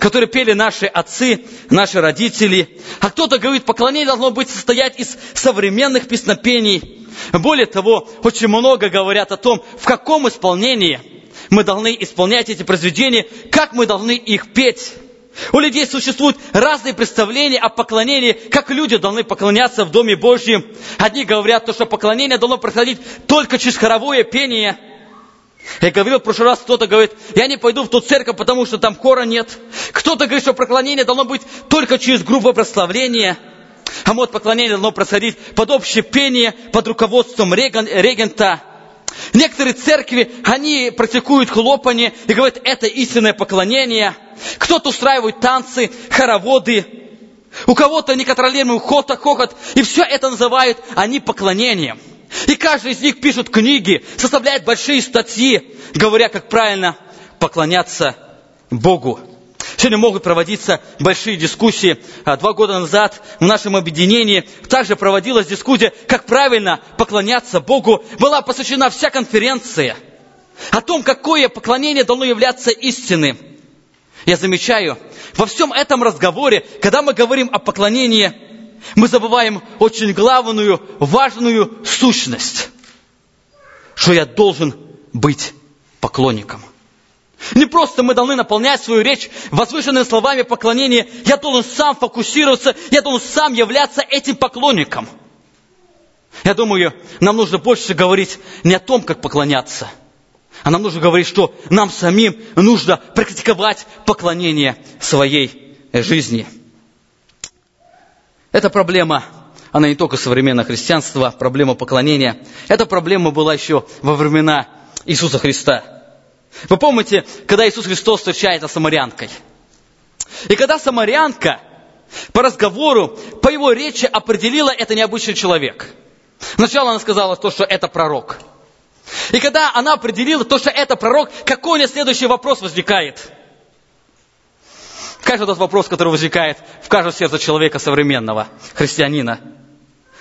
которые пели наши отцы, наши родители. А кто-то говорит, поклонение должно быть состоять из современных песнопений. Более того, очень много говорят о том, в каком исполнении мы должны исполнять эти произведения, как мы должны их петь. У людей существуют разные представления о поклонении, как люди должны поклоняться в Доме Божьем. Одни говорят, что поклонение должно происходить только через хоровое пение – я говорил в прошлый раз, кто-то говорит, я не пойду в ту церковь, потому что там хора нет. Кто-то говорит, что поклонение должно быть только через группу прославления. А вот поклонение должно происходить под общее пение, под руководством регента. Некоторые церкви, они практикуют хлопание и говорят, это истинное поклонение. Кто-то устраивает танцы, хороводы. У кого-то неконтролируемый хохот, хохот. И все это называют они поклонением. И каждый из них пишет книги, составляет большие статьи, говоря, как правильно поклоняться Богу. Сегодня могут проводиться большие дискуссии. А два года назад в нашем объединении также проводилась дискуссия, как правильно поклоняться Богу. Была посвящена вся конференция о том, какое поклонение должно являться истинным. Я замечаю, во всем этом разговоре, когда мы говорим о поклонении, мы забываем очень главную, важную сущность, что я должен быть поклонником. Не просто мы должны наполнять свою речь возвышенными словами поклонения. Я должен сам фокусироваться, я должен сам являться этим поклонником. Я думаю, нам нужно больше говорить не о том, как поклоняться, а нам нужно говорить, что нам самим нужно практиковать поклонение своей жизни. Эта проблема, она не только современное христианство, проблема поклонения. Эта проблема была еще во времена Иисуса Христа. Вы помните, когда Иисус Христос встречается с самарянкой? И когда самарянка по разговору, по его речи определила, это необычный человек. Сначала она сказала то, что это пророк. И когда она определила то, что это пророк, какой у нее следующий вопрос возникает – Каждый тот вопрос, который возникает в каждом сердце человека современного, христианина.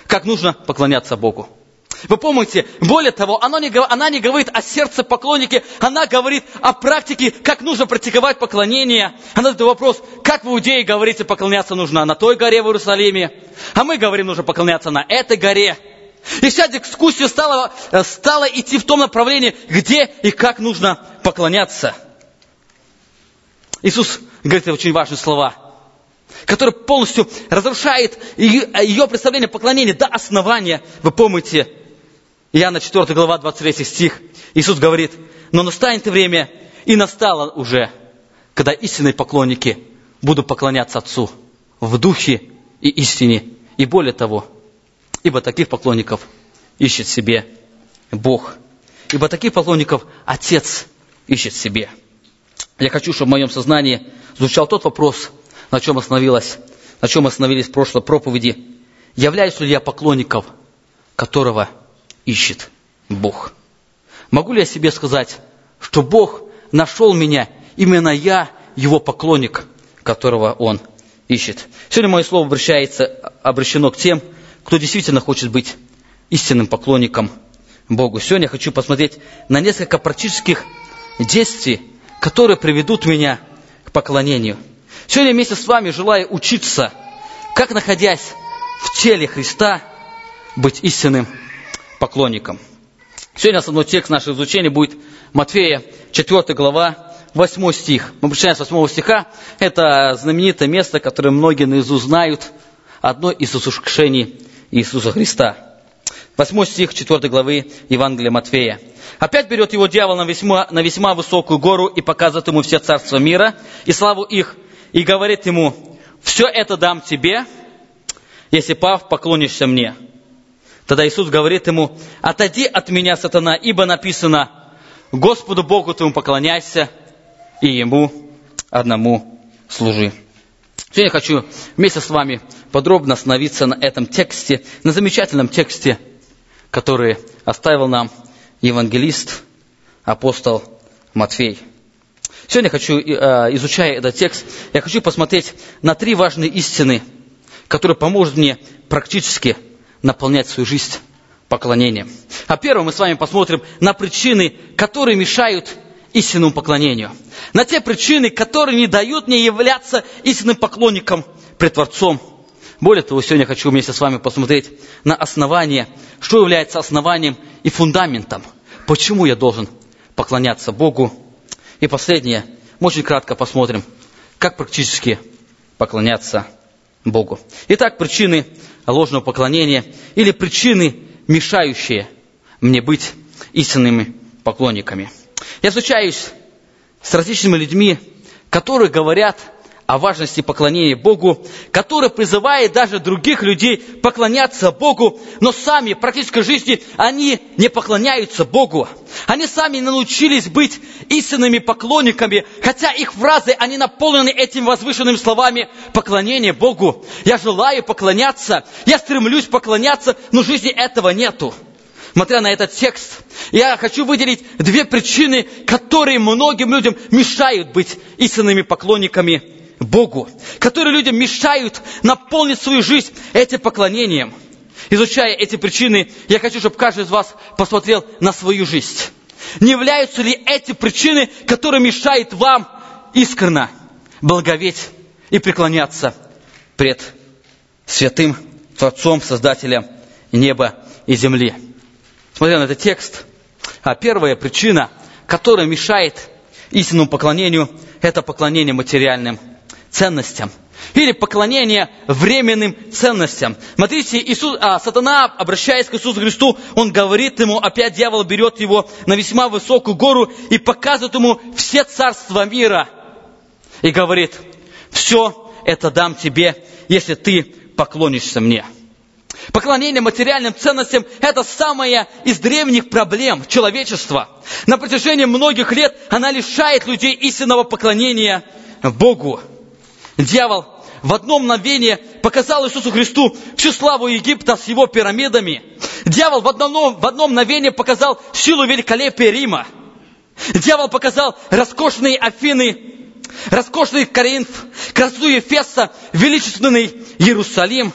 Как нужно поклоняться Богу. Вы помните, более того, она не, она не говорит о сердце поклонники, она говорит о практике, как нужно практиковать поклонение. Она задает вопрос, как в Иудее говорите, поклоняться нужно на той горе в Иерусалиме, а мы говорим, нужно поклоняться на этой горе. И вся дискуссия стала, э, стала идти в том направлении, где и как нужно поклоняться. Иисус говорит очень важные слова, которые полностью разрушает ее представление поклонения до основания. Вы помните, Иоанна 4 глава 23 стих, Иисус говорит, но настанет время, и настало уже, когда истинные поклонники будут поклоняться Отцу в духе и истине. И более того, ибо таких поклонников ищет себе Бог. Ибо таких поклонников Отец ищет себе. Я хочу, чтобы в моем сознании звучал тот вопрос, на чем остановилась, на чем остановились в прошлой проповеди. Являюсь ли я поклонником, которого ищет Бог? Могу ли я себе сказать, что Бог нашел меня, именно я его поклонник, которого Он ищет? Сегодня мое слово обращается, обращено к тем, кто действительно хочет быть истинным поклонником Богу. Сегодня я хочу посмотреть на несколько практических действий, которые приведут меня к поклонению. Сегодня вместе с вами желаю учиться, как находясь в теле Христа, быть истинным поклонником. Сегодня основной текст нашего изучения будет Матфея, 4 глава, 8 стих. Мы начинаем с 8 стиха. Это знаменитое место, которое многие наизусть знают. Одно из услышаний Иисуса Христа. 8 стих 4 главы Евангелия Матфея. Опять берет его дьявол на весьма, на весьма высокую гору и показывает ему все царства мира и славу их, и говорит ему, все это дам тебе, если пав, поклонишься мне. Тогда Иисус говорит ему, отойди от меня, сатана, ибо написано, Господу Богу твоему поклоняйся, и Ему одному служи. Сегодня я хочу вместе с вами подробно остановиться на этом тексте, на замечательном тексте, который оставил нам евангелист, апостол Матфей. Сегодня хочу, э, изучая этот текст, я хочу посмотреть на три важные истины, которые помогут мне практически наполнять свою жизнь поклонением. А первым мы с вами посмотрим на причины, которые мешают истинному поклонению. На те причины, которые не дают мне являться истинным поклонником пред Творцом. Более того, сегодня хочу вместе с вами посмотреть на основание, что является основанием и фундаментом. Почему я должен поклоняться Богу. И последнее, мы очень кратко посмотрим, как практически поклоняться Богу. Итак, причины ложного поклонения или причины, мешающие мне быть истинными поклонниками. Я встречаюсь с различными людьми, которые говорят о важности поклонения Богу, который призывает даже других людей поклоняться Богу, но сами в практической жизни они не поклоняются Богу. Они сами научились быть истинными поклонниками, хотя их фразы, они наполнены этими возвышенными словами поклонения Богу. Я желаю поклоняться, я стремлюсь поклоняться, но в жизни этого нету. Смотря на этот текст, я хочу выделить две причины, которые многим людям мешают быть истинными поклонниками Богу, которые людям мешают наполнить свою жизнь этим поклонением. Изучая эти причины, я хочу, чтобы каждый из вас посмотрел на свою жизнь. Не являются ли эти причины, которые мешают вам искренно благоветь и преклоняться пред святым Творцом, Создателем неба и земли? Смотря на этот текст, а первая причина, которая мешает истинному поклонению, это поклонение материальным ценностям. Или поклонение временным ценностям. Смотрите, Иисус, а, сатана, обращаясь к Иисусу Христу, он говорит ему, опять дьявол берет его на весьма высокую гору и показывает ему все царства мира. И говорит, все это дам тебе, если ты поклонишься мне. Поклонение материальным ценностям – это самая из древних проблем человечества. На протяжении многих лет она лишает людей истинного поклонения Богу. Дьявол в одно мгновение показал Иисусу Христу всю славу Египта с его пирамидами. Дьявол в одно, в одно мгновение показал силу великолепия Рима. Дьявол показал роскошные Афины, роскошный Коринф, красоту Ефеса, величественный Иерусалим.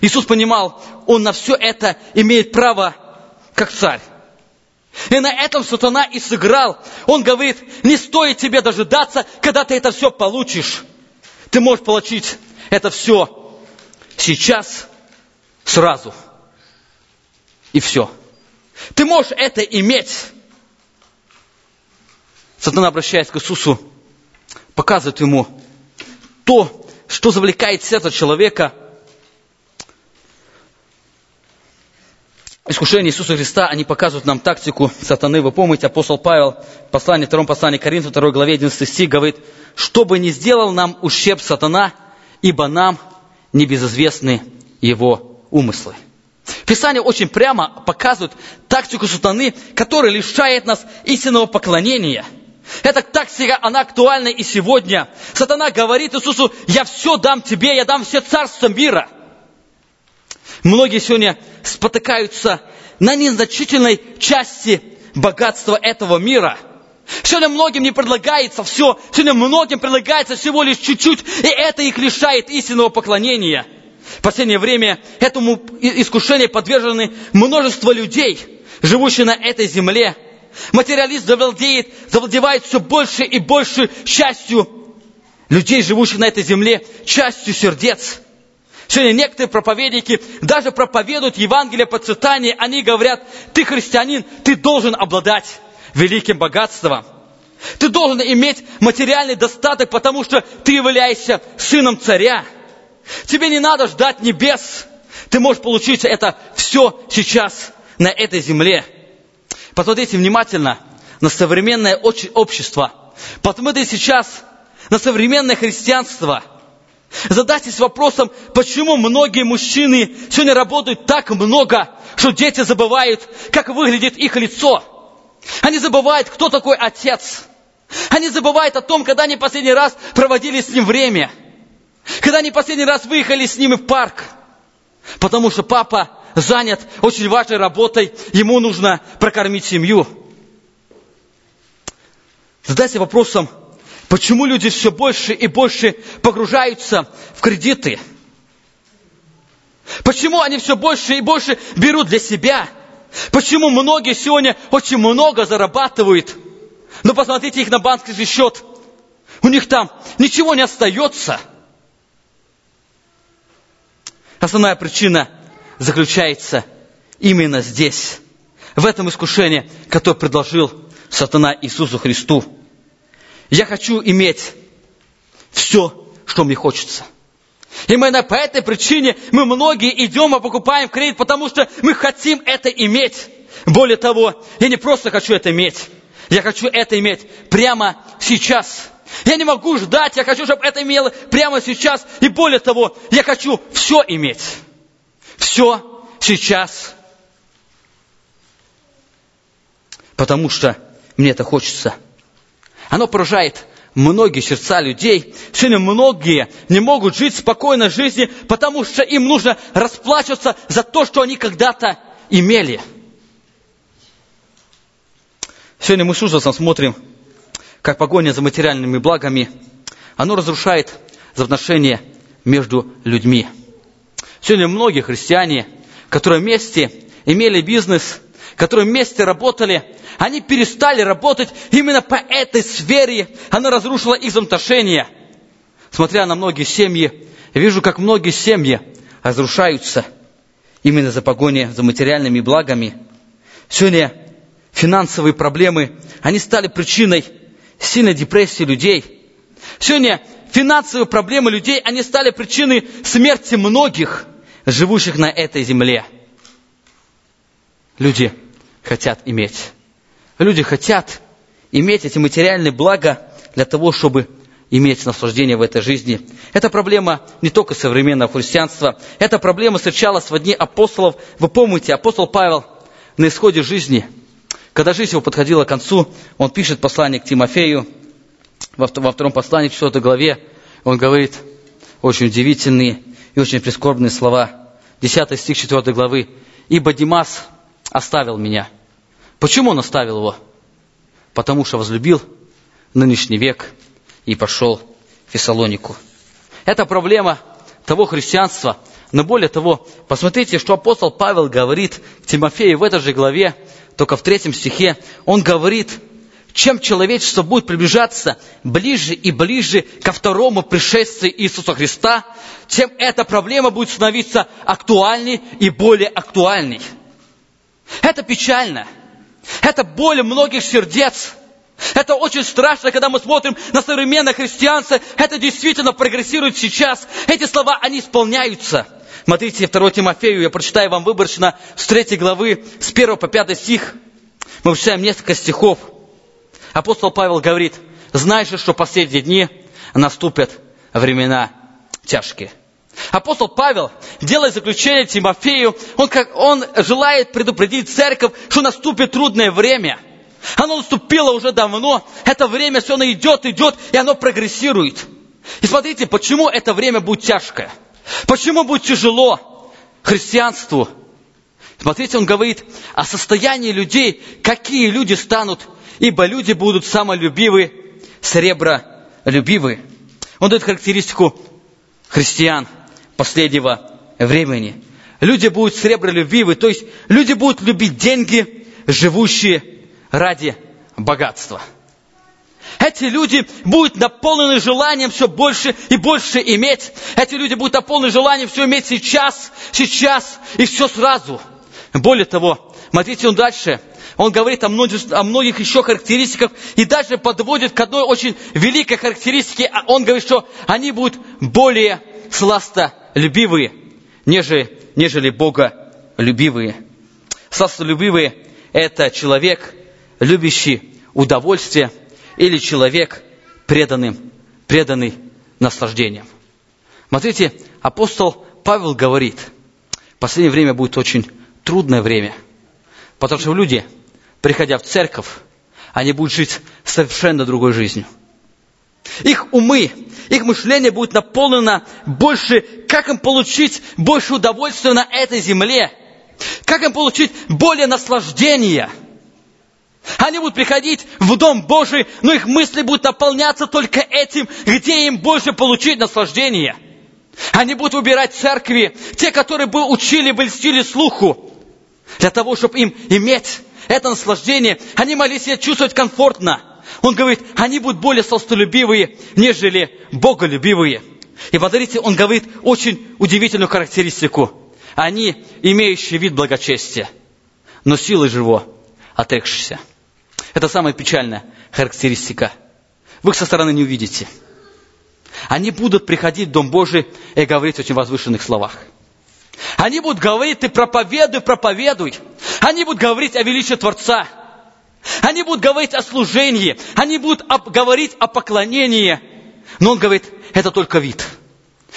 Иисус понимал, он на все это имеет право как царь. И на этом сатана и сыграл. Он говорит, не стоит тебе дожидаться, когда ты это все получишь. Ты можешь получить это все сейчас, сразу. И все. Ты можешь это иметь. Сатана, обращаясь к Иисусу, показывает ему то, что завлекает сердце человека – искушения Иисуса Христа, они показывают нам тактику сатаны. Вы помните, апостол Павел, послание, втором послании Коринфу, 2 главе 11 стих, говорит, «Что бы ни сделал нам ущерб сатана, ибо нам небезызвестны его умыслы». Писание очень прямо показывает тактику сатаны, которая лишает нас истинного поклонения. Эта тактика, она актуальна и сегодня. Сатана говорит Иисусу, я все дам тебе, я дам все царства мира – Многие сегодня спотыкаются на незначительной части богатства этого мира. Сегодня многим не предлагается все, сегодня многим предлагается всего лишь чуть-чуть, и это их лишает истинного поклонения. В последнее время этому искушению подвержены множество людей, живущие на этой земле. Материалист завладеет, завладевает все больше и больше частью людей, живущих на этой земле, частью сердец. Сегодня некоторые проповедники даже проповедуют Евангелие по цитании, они говорят, ты христианин, ты должен обладать великим богатством. Ты должен иметь материальный достаток, потому что ты являешься сыном царя. Тебе не надо ждать небес. Ты можешь получить это все сейчас на этой земле. Посмотрите внимательно на современное общество. Посмотрите сейчас на современное христианство – Задайтесь вопросом, почему многие мужчины сегодня работают так много, что дети забывают, как выглядит их лицо. Они забывают, кто такой отец. Они забывают о том, когда они последний раз проводили с ним время. Когда они последний раз выехали с ним в парк. Потому что папа занят очень важной работой, ему нужно прокормить семью. Задайте вопросом, Почему люди все больше и больше погружаются в кредиты? Почему они все больше и больше берут для себя? Почему многие сегодня очень много зарабатывают, Но посмотрите их на банковский счет. У них там ничего не остается. Основная причина заключается именно здесь, в этом искушении, которое предложил сатана Иисусу Христу. Я хочу иметь все, что мне хочется. Именно по этой причине мы многие идем и покупаем кредит, потому что мы хотим это иметь. Более того, я не просто хочу это иметь, я хочу это иметь прямо сейчас. Я не могу ждать, я хочу, чтобы это имело прямо сейчас. И более того, я хочу все иметь. Все сейчас. Потому что мне это хочется. Оно поражает многие сердца людей. Сегодня многие не могут жить спокойной жизнью, потому что им нужно расплачиваться за то, что они когда-то имели. Сегодня мы с ужасом смотрим, как погоня за материальными благами, оно разрушает взаимоотношения между людьми. Сегодня многие христиане, которые вместе имели бизнес, которые вместе работали, они перестали работать именно по этой сфере. Она разрушила их взаимоотношения. Смотря на многие семьи, я вижу, как многие семьи разрушаются именно за погони за материальными благами. Сегодня финансовые проблемы, они стали причиной сильной депрессии людей. Сегодня финансовые проблемы людей, они стали причиной смерти многих, живущих на этой земле. Люди хотят иметь. Люди хотят иметь эти материальные блага для того, чтобы иметь наслаждение в этой жизни. Это проблема не только современного христианства. Эта проблема встречалась в дни апостолов. Вы помните, апостол Павел на исходе жизни – когда жизнь его подходила к концу, он пишет послание к Тимофею, во втором послании, в 4 главе, он говорит очень удивительные и очень прискорбные слова. 10 стих 4 главы. «Ибо Димас оставил меня». Почему он оставил его? Потому что возлюбил нынешний век и пошел в Фессалонику. Это проблема того христианства. Но более того, посмотрите, что апостол Павел говорит Тимофею в этой же главе, только в третьем стихе, он говорит, чем человечество будет приближаться ближе и ближе ко второму пришествию Иисуса Христа, тем эта проблема будет становиться актуальней и более актуальной. Это печально. Это боль многих сердец. Это очень страшно, когда мы смотрим на современное христианство. Это действительно прогрессирует сейчас. Эти слова, они исполняются. Смотрите, 2 Тимофею, я прочитаю вам выборочно с 3 главы, с 1 по 5 стих. Мы прочитаем несколько стихов. Апостол Павел говорит, знаешь, что в последние дни наступят времена тяжкие. Апостол Павел делает заключение Тимофею, он, как, он желает предупредить церковь, что наступит трудное время. Оно наступило уже давно, это время все оно идет, идет, и оно прогрессирует. И смотрите, почему это время будет тяжкое – Почему будет тяжело христианству? Смотрите, он говорит о состоянии людей, какие люди станут, ибо люди будут самолюбивы, сребролюбивы. Он дает характеристику христиан последнего времени. Люди будут сребролюбивы, то есть люди будут любить деньги, живущие ради богатства – эти люди будут наполнены желанием все больше и больше иметь. Эти люди будут наполнены желанием все иметь сейчас, сейчас и все сразу. Более того, смотрите, он дальше, он говорит о многих, о многих еще характеристиках и даже подводит к одной очень великой характеристике. А он говорит, что они будут более сластолюбивые, нежели, нежели Боголюбивые. Сластолюбивые – это человек, любящий удовольствие – или человек, преданным, преданный наслаждением. Смотрите, апостол Павел говорит, в последнее время будет очень трудное время, потому что люди, приходя в церковь, они будут жить совершенно другой жизнью. Их умы, их мышление будет наполнено больше, как им получить больше удовольствия на этой земле, как им получить более наслаждения – они будут приходить в Дом Божий, но их мысли будут наполняться только этим, где им больше получить наслаждение. Они будут выбирать церкви, те, которые бы учили, бы льстили слуху, для того, чтобы им иметь это наслаждение. Они могли себя чувствовать комфортно. Он говорит, они будут более сластолюбивые, нежели боголюбивые. И посмотрите, он говорит очень удивительную характеристику. Они, имеющие вид благочестия, но силы живо отрекшиеся. Это самая печальная характеристика. Вы их со стороны не увидите. Они будут приходить в Дом Божий и говорить в очень возвышенных словах. Они будут говорить, ты проповедуй, проповедуй. Они будут говорить о величии Творца. Они будут говорить о служении. Они будут говорить о поклонении. Но он говорит, это только вид.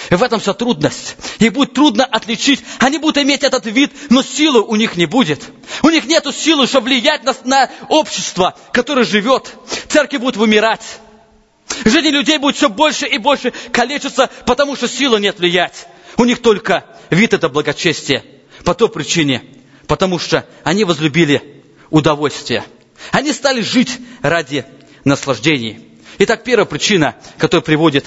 И в этом вся трудность. Их будет трудно отличить. Они будут иметь этот вид, но силы у них не будет. У них нет силы, чтобы влиять на, на общество, которое живет. Церкви будут вымирать. Жизни людей будет все больше и больше калечиться, потому что силы нет влиять. У них только вид это благочестие. По той причине, потому что они возлюбили удовольствие. Они стали жить ради наслаждений. Итак, первая причина, которая приводит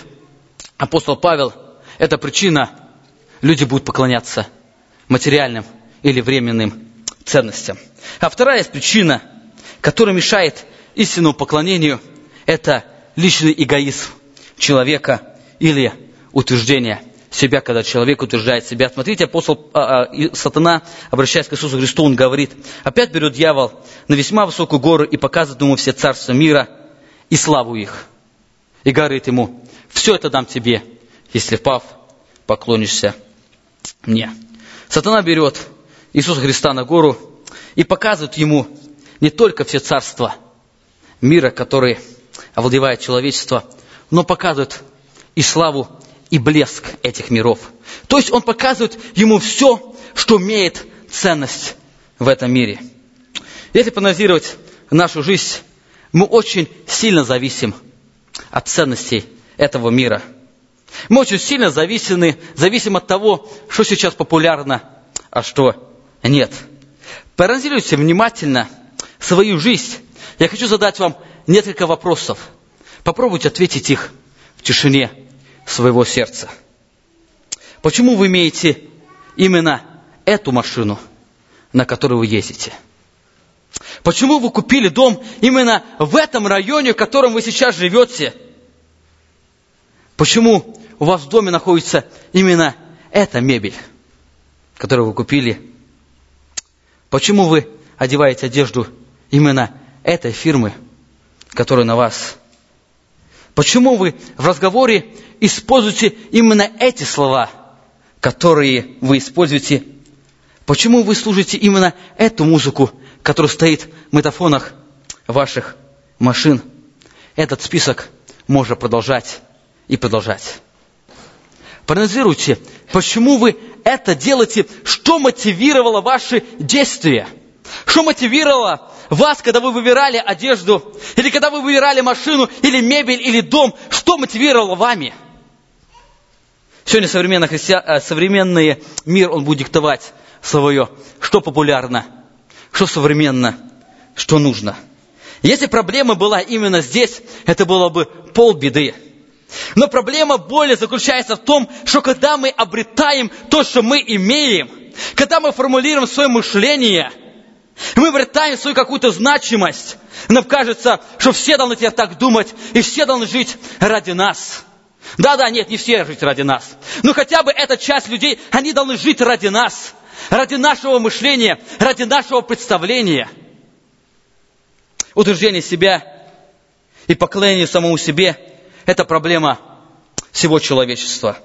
апостол Павел, это причина, люди будут поклоняться материальным или временным ценностям. А вторая причина, которая мешает истинному поклонению, это личный эгоизм человека или утверждение себя, когда человек утверждает себя. Смотрите, апостол а, а, сатана, обращаясь к Иисусу Христу, он говорит, опять берет дьявол на весьма высокую гору и показывает ему все царства мира и славу их. И говорит ему, все это дам тебе, если пав, поклонишься мне. Сатана берет Иисуса Христа на гору и показывает ему не только все царства мира, которые овладевает человечество, но показывает и славу, и блеск этих миров. То есть он показывает ему все, что имеет ценность в этом мире. Если проанализировать нашу жизнь, мы очень сильно зависим от ценностей этого мира. Мы очень сильно зависимы, зависим от того, что сейчас популярно, а что нет. Проанализируйте внимательно свою жизнь. Я хочу задать вам несколько вопросов. Попробуйте ответить их в тишине своего сердца. Почему вы имеете именно эту машину, на которой вы ездите? Почему вы купили дом именно в этом районе, в котором вы сейчас живете? Почему у вас в доме находится именно эта мебель, которую вы купили? Почему вы одеваете одежду именно этой фирмы, которая на вас? Почему вы в разговоре используете именно эти слова, которые вы используете? Почему вы слушаете именно эту музыку, которая стоит в метафонах ваших машин? Этот список можно продолжать и продолжать. Проанализируйте, почему вы это делаете, что мотивировало ваши действия, что мотивировало вас, когда вы выбирали одежду, или когда вы выбирали машину, или мебель, или дом, что мотивировало вами? Сегодня современный, христиан, э, современный мир, он будет диктовать свое, что популярно, что современно, что нужно. Если проблема была именно здесь, это было бы полбеды. Но проблема более заключается в том, что когда мы обретаем то, что мы имеем, когда мы формулируем свое мышление – мы обретаем свою какую-то значимость. Нам кажется, что все должны теперь так думать, и все должны жить ради нас. Да-да, нет, не все жить ради нас. Но хотя бы эта часть людей, они должны жить ради нас, ради нашего мышления, ради нашего представления. Утверждение себя и поклонение самому себе – это проблема всего человечества.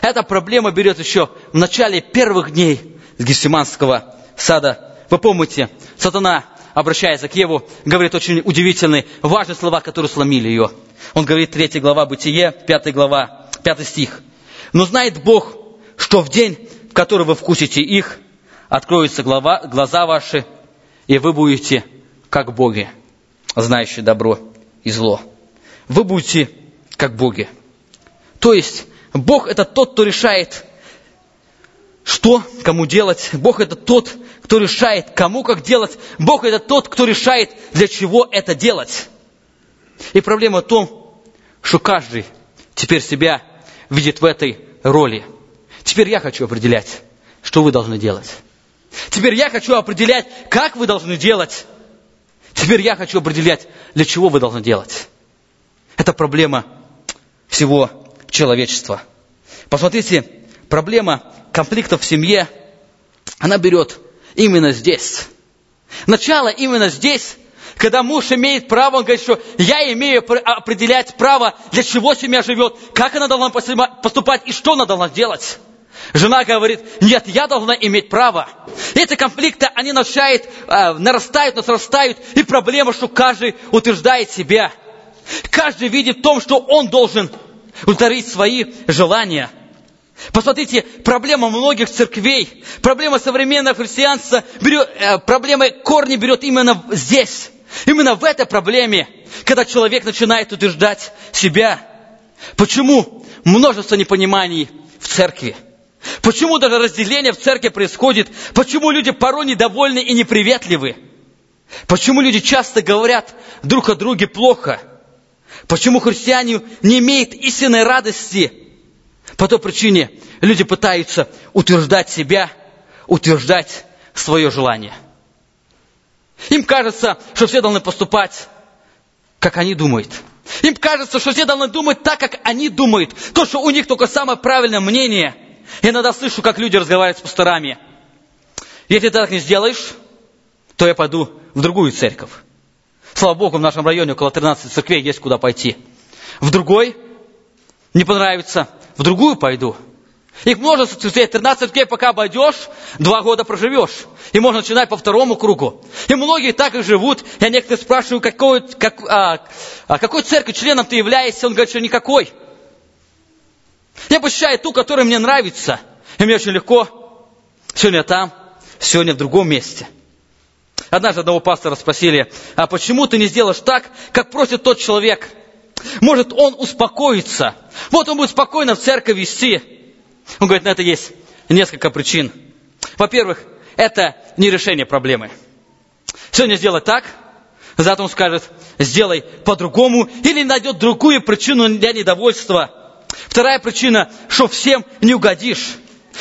Эта проблема берет еще в начале первых дней Гефсиманского сада вы помните, сатана, обращается к Еву, говорит очень удивительные, важные слова, которые сломили ее. Он говорит, 3 глава Бытие, 5 глава, 5 стих. «Но знает Бог, что в день, в который вы вкусите их, откроются глава, глаза ваши, и вы будете как боги, знающие добро и зло. Вы будете как боги. То есть, Бог это тот, кто решает, что кому делать. Бог это тот, кто решает, кому как делать. Бог это тот, кто решает, для чего это делать. И проблема в том, что каждый теперь себя видит в этой роли. Теперь я хочу определять, что вы должны делать. Теперь я хочу определять, как вы должны делать. Теперь я хочу определять, для чего вы должны делать. Это проблема всего человечества. Посмотрите, проблема конфликтов в семье, она берет именно здесь. Начало именно здесь, когда муж имеет право, он говорит, что я имею определять право, для чего семья живет, как она должна поступать и что она должна делать. Жена говорит, нет, я должна иметь право. Эти конфликты, они начинают, э, нарастают, нарастают, и проблема, что каждый утверждает себя. Каждый видит в том, что он должен удовлетворить свои желания. Посмотрите, проблема многих церквей, проблема современного христианства, берет, э, проблема корни берет именно здесь. Именно в этой проблеме, когда человек начинает утверждать себя. Почему множество непониманий в церкви? Почему даже разделение в церкви происходит? Почему люди порой недовольны и неприветливы? Почему люди часто говорят друг о друге плохо? Почему христиане не имеют истинной радости? По той причине люди пытаются утверждать себя, утверждать свое желание. Им кажется, что все должны поступать, как они думают. Им кажется, что все должны думать так, как они думают. То, что у них только самое правильное мнение. Я иногда слышу, как люди разговаривают с пасторами. Если ты так не сделаешь, то я пойду в другую церковь. Слава Богу, в нашем районе около 13 церквей есть куда пойти. В другой не понравится, в другую пойду. Их множество церквей, 13 церквей, пока обойдешь, два года проживешь. И можно начинать по второму кругу. И многие так и живут. Я некоторые спрашиваю, какой, как, а, а какой церкви членом ты являешься? Он говорит, что никакой. Я посещаю ту, которая мне нравится. И мне очень легко. Сегодня там, сегодня в другом месте. Однажды одного пастора спросили, а почему ты не сделаешь так, как просит тот человек? Может, он успокоится. Вот он будет спокойно в церковь вести. Он говорит, на это есть несколько причин. Во-первых, это не решение проблемы. Сегодня сделать так, завтра он скажет, сделай по-другому, или найдет другую причину для недовольства. Вторая причина, что всем не угодишь.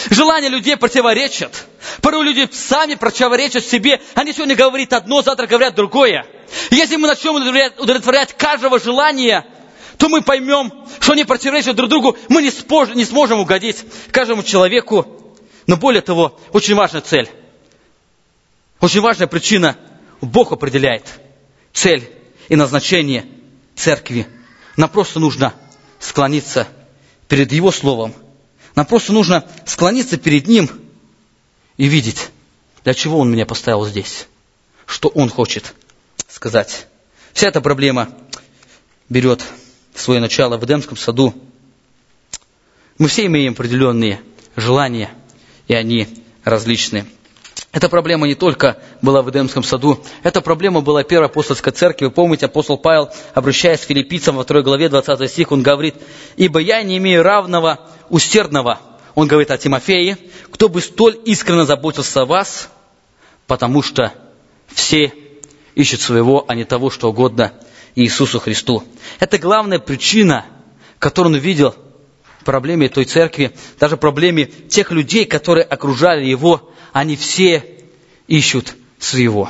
Желания людей противоречат. Порой люди сами противоречат себе. Они сегодня говорят одно, завтра говорят другое. если мы начнем удовлетворять каждого желания, то мы поймем, что они противоречат друг другу, мы не, спож, не сможем угодить каждому человеку. Но более того, очень важная цель. Очень важная причина. Бог определяет цель и назначение церкви. Нам просто нужно склониться перед Его Словом. Нам просто нужно склониться перед Ним и видеть, для чего Он меня поставил здесь, что Он хочет сказать. Вся эта проблема берет свое начало в Эдемском саду. Мы все имеем определенные желания, и они различные. Эта проблема не только была в Эдемском саду, эта проблема была первой апостольской церкви. Вы помните, апостол Павел, обращаясь к филиппийцам во второй главе, 20 стих, он говорит, «Ибо я не имею равного усердного». Он говорит о Тимофее, кто бы столь искренне заботился о вас, потому что все ищут своего, а не того, что угодно Иисусу Христу. Это главная причина, которую он видел в проблеме той церкви, даже проблеме тех людей, которые окружали его, они все ищут своего.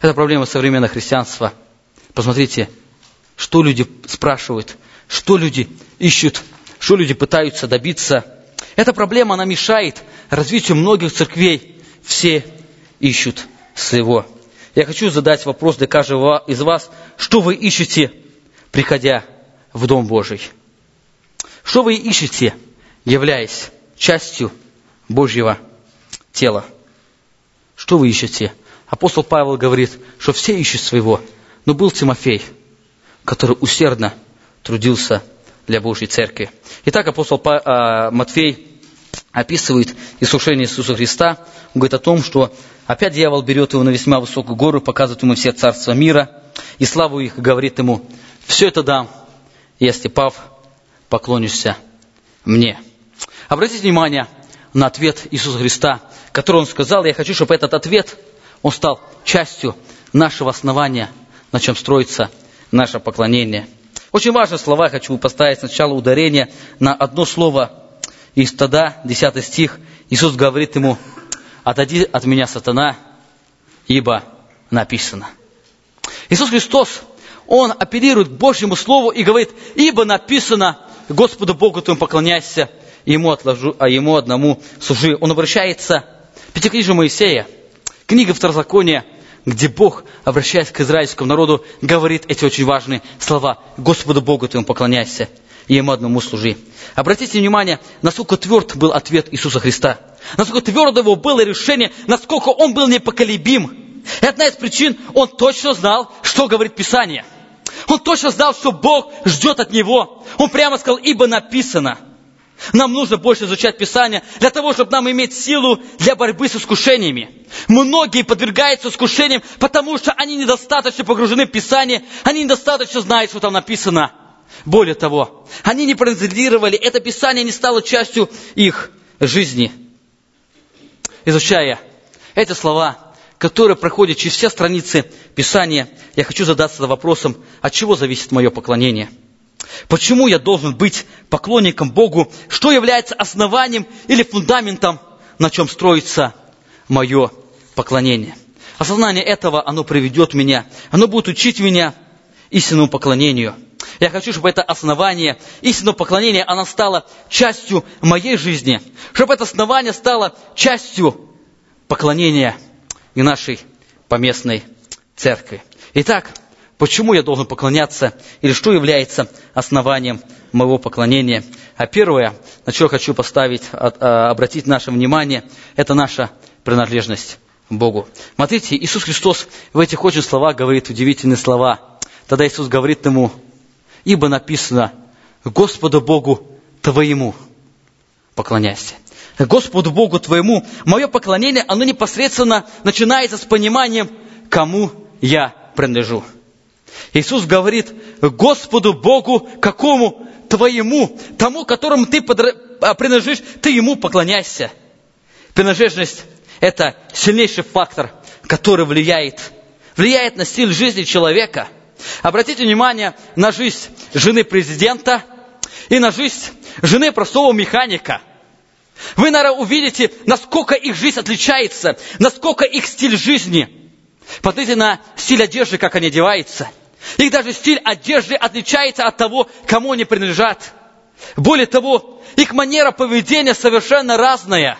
Это проблема современного христианства. Посмотрите, что люди спрашивают, что люди ищут, что люди пытаются добиться. Эта проблема, она мешает развитию многих церквей. Все ищут своего. Я хочу задать вопрос для каждого из вас, что вы ищете, приходя в Дом Божий? Что вы ищете, являясь частью Божьего тела? Что вы ищете? Апостол Павел говорит, что все ищут своего, но был Тимофей, который усердно трудился для Божьей Церкви. Итак, апостол а, Матфей описывает искушение Иисуса Христа, он говорит о том, что Опять дьявол берет его на весьма высокую гору, показывает ему все царства мира, и славу их говорит ему, все это дам, если, пав, поклонишься мне. Обратите внимание на ответ Иисуса Христа, который Он сказал, я хочу, чтобы этот ответ, он стал частью нашего основания, на чем строится наше поклонение. Очень важные слова, хочу поставить сначала ударение на одно слово из стада, 10 стих. Иисус говорит ему, отойди от меня, сатана, ибо написано. Иисус Христос, Он апеллирует Божьему Слову и говорит, ибо написано, Господу Богу твоему поклоняйся, Ему, отложу, а Ему одному служи. Он обращается к Пятикнижию Моисея, книга Второзакония, где Бог, обращаясь к израильскому народу, говорит эти очень важные слова. Господу Богу твоему поклоняйся, и Ему одному служи. Обратите внимание, насколько тверд был ответ Иисуса Христа. Насколько твердо его было решение, насколько он был непоколебим. И одна из причин, он точно знал, что говорит Писание. Он точно знал, что Бог ждет от него. Он прямо сказал, ибо написано. Нам нужно больше изучать Писание для того, чтобы нам иметь силу для борьбы с искушениями. Многие подвергаются искушениям, потому что они недостаточно погружены в Писание, они недостаточно знают, что там написано. Более того, они не проанализировали, это Писание не стало частью их жизни. Изучая эти слова, которые проходят через все страницы Писания, я хочу задаться вопросом, от чего зависит мое поклонение – Почему я должен быть поклонником Богу? Что является основанием или фундаментом, на чем строится мое поклонение? Осознание этого, оно приведет меня, оно будет учить меня истинному поклонению. Я хочу, чтобы это основание истинного поклонения, оно стало частью моей жизни, чтобы это основание стало частью поклонения и нашей поместной церкви. Итак, Почему я должен поклоняться или что является основанием моего поклонения? А первое, на что я хочу поставить, а, обратить наше внимание, это наша принадлежность Богу. Смотрите, Иисус Христос в этих очень словах говорит удивительные слова. Тогда Иисус говорит ему, ибо написано, Господу Богу твоему поклоняйся. Господу Богу твоему. Мое поклонение, оно непосредственно начинается с пониманием, кому я принадлежу. Иисус говорит, Господу Богу, какому? Твоему, тому, которому ты а, принадлежишь, ты Ему поклоняйся. Принадлежность – это сильнейший фактор, который влияет, влияет на стиль жизни человека. Обратите внимание на жизнь жены президента и на жизнь жены простого механика. Вы, наверное, увидите, насколько их жизнь отличается, насколько их стиль жизни. Посмотрите на стиль одежды, как они одеваются – их даже стиль одежды отличается от того, кому они принадлежат. Более того, их манера поведения совершенно разная,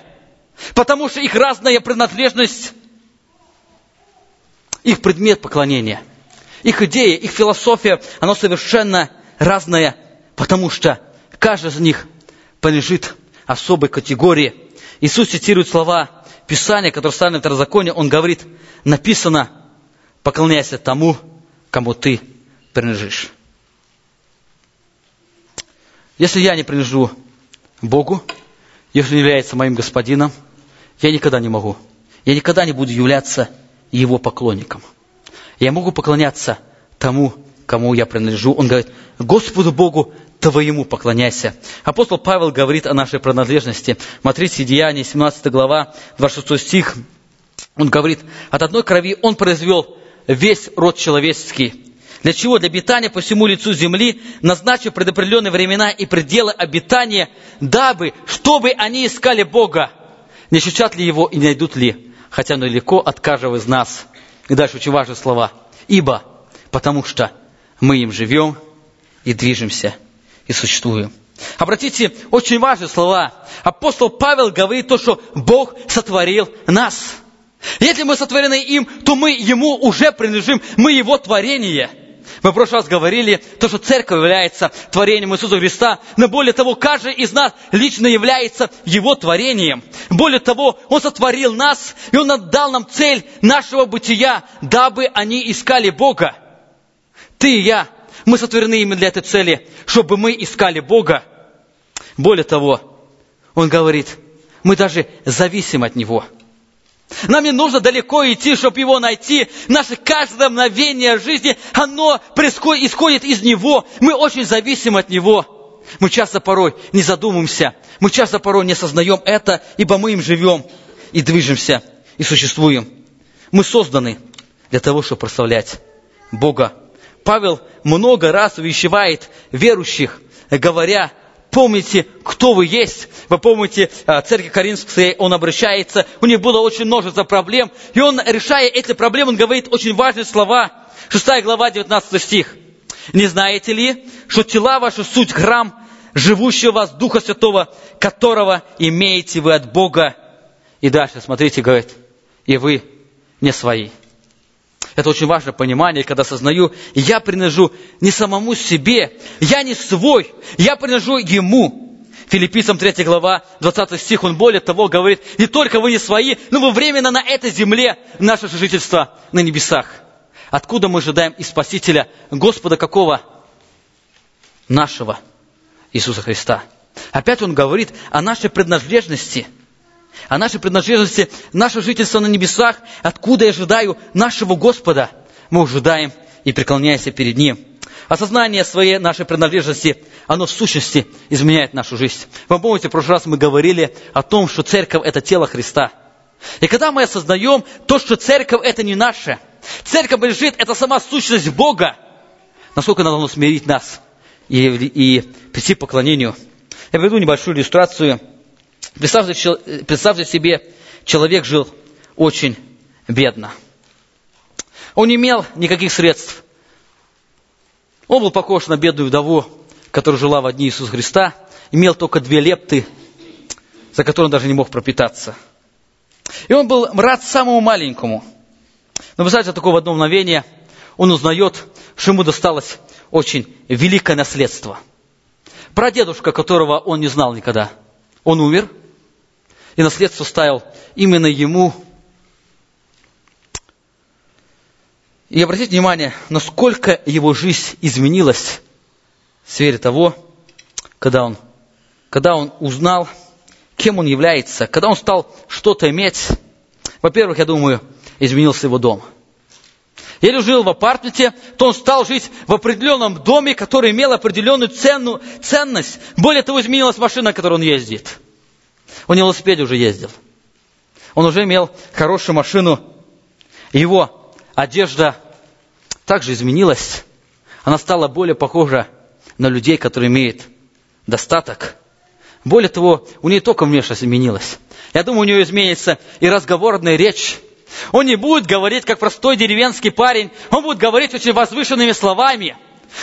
потому что их разная принадлежность, их предмет поклонения, их идея, их философия, она совершенно разная, потому что каждый из них принадлежит особой категории. Иисус цитирует слова Писания, которые в законе, Он говорит, написано, поклоняйся тому, кому ты принадлежишь. Если я не принадлежу Богу, если Он является моим господином, я никогда не могу. Я никогда не буду являться Его поклонником. Я могу поклоняться тому, кому я принадлежу. Он говорит, Господу Богу твоему поклоняйся. Апостол Павел говорит о нашей принадлежности. Смотрите, Деяние, 17 глава, 26 стих. Он говорит, от одной крови он произвел весь род человеческий. Для чего? Для обитания по всему лицу земли, назначив предопределенные времена и пределы обитания, дабы, чтобы они искали Бога, не ощущат ли Его и не найдут ли, хотя далеко от каждого из нас. И дальше очень важные слова. Ибо, потому что мы им живем и движемся и существуем. Обратите, очень важные слова. Апостол Павел говорит то, что Бог сотворил нас – если мы сотворены им, то мы ему уже принадлежим, мы его творение. Мы в прошлый раз говорили, то, что церковь является творением Иисуса Христа, но более того, каждый из нас лично является Его творением. Более того, Он сотворил нас, и Он отдал нам цель нашего бытия, дабы они искали Бога. Ты и я, мы сотворены именно для этой цели, чтобы мы искали Бога. Более того, Он говорит, мы даже зависим от Него – нам не нужно далеко идти, чтобы его найти. Наше каждое мгновение жизни, оно происходит, исходит из него. Мы очень зависим от него. Мы часто порой не задумываемся. Мы часто порой не осознаем это, ибо мы им живем и движемся, и существуем. Мы созданы для того, чтобы прославлять Бога. Павел много раз увещевает верующих, говоря, помните, кто вы есть. Вы помните, э, церковь Каринской, он обращается, у них было очень множество проблем, и он, решая эти проблемы, он говорит очень важные слова. 6 глава, 19 стих. «Не знаете ли, что тела ваши суть храм, живущего вас Духа Святого, которого имеете вы от Бога?» И дальше, смотрите, говорит, «И вы не свои». Это очень важное понимание, когда осознаю, я принадлежу не самому себе, я не свой, я принадлежу Ему. Филиппийцам 3 глава, 20 стих, он более того говорит, не только вы не свои, но вы временно на этой земле, наше жительство на небесах. Откуда мы ожидаем и Спасителя Господа какого? Нашего Иисуса Христа. Опять он говорит о нашей принадлежности – о нашей принадлежности, наше жительство на небесах, откуда я ожидаю нашего Господа. Мы ожидаем и преклоняемся перед Ним. Осознание своей нашей принадлежности, оно в сущности изменяет нашу жизнь. Вы помните, в прошлый раз мы говорили о том, что церковь – это тело Христа. И когда мы осознаем то, что церковь – это не наше, церковь лежит – это сама сущность Бога, насколько надо должно смирить нас и, и прийти к поклонению. Я приведу небольшую иллюстрацию – Представьте, представьте себе, человек жил очень бедно. Он не имел никаких средств. Он был похож на бедную вдову, которая жила в одни Иисуса Христа, имел только две лепты, за которые он даже не мог пропитаться. И он был рад самому маленькому. Но, представьте, такое в одно мгновение он узнает, что ему досталось очень великое наследство. Прадедушка, которого он не знал никогда, он умер – и наследство ставил именно ему. И обратите внимание, насколько его жизнь изменилась в сфере того, когда он, когда он узнал, кем он является, когда он стал что-то иметь. Во-первых, я думаю, изменился его дом. Если жил в апартменте, то он стал жить в определенном доме, который имел определенную цену, ценность. Более того, изменилась машина, на которой он ездит. Он на велосипеде уже ездил. Он уже имел хорошую машину. Его одежда также изменилась. Она стала более похожа на людей, которые имеют достаток. Более того, у нее только внешность изменилась. Я думаю, у нее изменится и разговорная речь. Он не будет говорить, как простой деревенский парень. Он будет говорить очень возвышенными словами.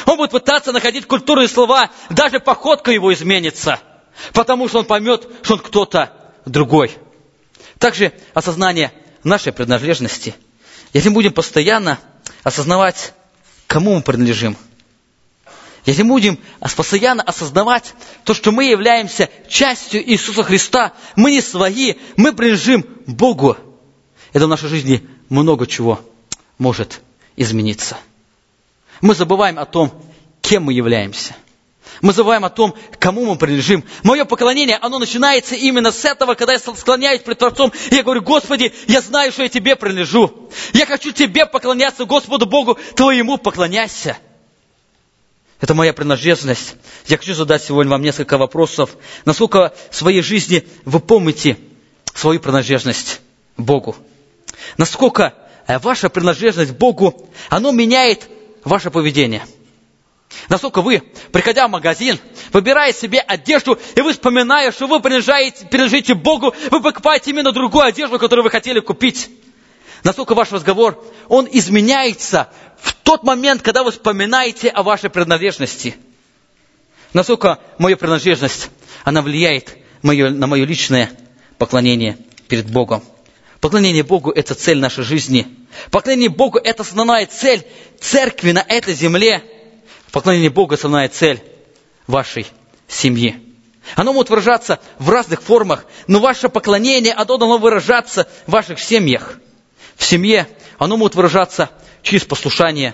Он будет пытаться находить культурные слова. Даже походка его изменится – Потому что он поймет, что он кто-то другой. Также осознание нашей принадлежности. Если мы будем постоянно осознавать, кому мы принадлежим, если мы будем постоянно осознавать то, что мы являемся частью Иисуса Христа, мы не свои, мы принадлежим Богу, это в нашей жизни много чего может измениться. Мы забываем о том, кем мы являемся. Мы забываем о том, кому мы принадлежим. Мое поклонение, оно начинается именно с этого, когда я склоняюсь пред Творцом, и я говорю, Господи, я знаю, что я Тебе принадлежу. Я хочу Тебе поклоняться, Господу Богу, Твоему поклоняйся. Это моя принадлежность. Я хочу задать сегодня вам несколько вопросов. Насколько в своей жизни вы помните свою принадлежность Богу? Насколько э, ваша принадлежность Богу, оно меняет ваше поведение – Насколько вы, приходя в магазин, выбирая себе одежду, и вы вспоминая, что вы принадлежите, принадлежите Богу, вы покупаете именно другую одежду, которую вы хотели купить. Насколько ваш разговор, он изменяется в тот момент, когда вы вспоминаете о вашей принадлежности. Насколько моя принадлежность, она влияет мое, на мое личное поклонение перед Богом. Поклонение Богу – это цель нашей жизни. Поклонение Богу – это основная цель церкви на этой земле – Поклонение Богу – основная цель вашей семьи. Оно может выражаться в разных формах, но ваше поклонение, оно должно выражаться в ваших семьях. В семье оно может выражаться через послушание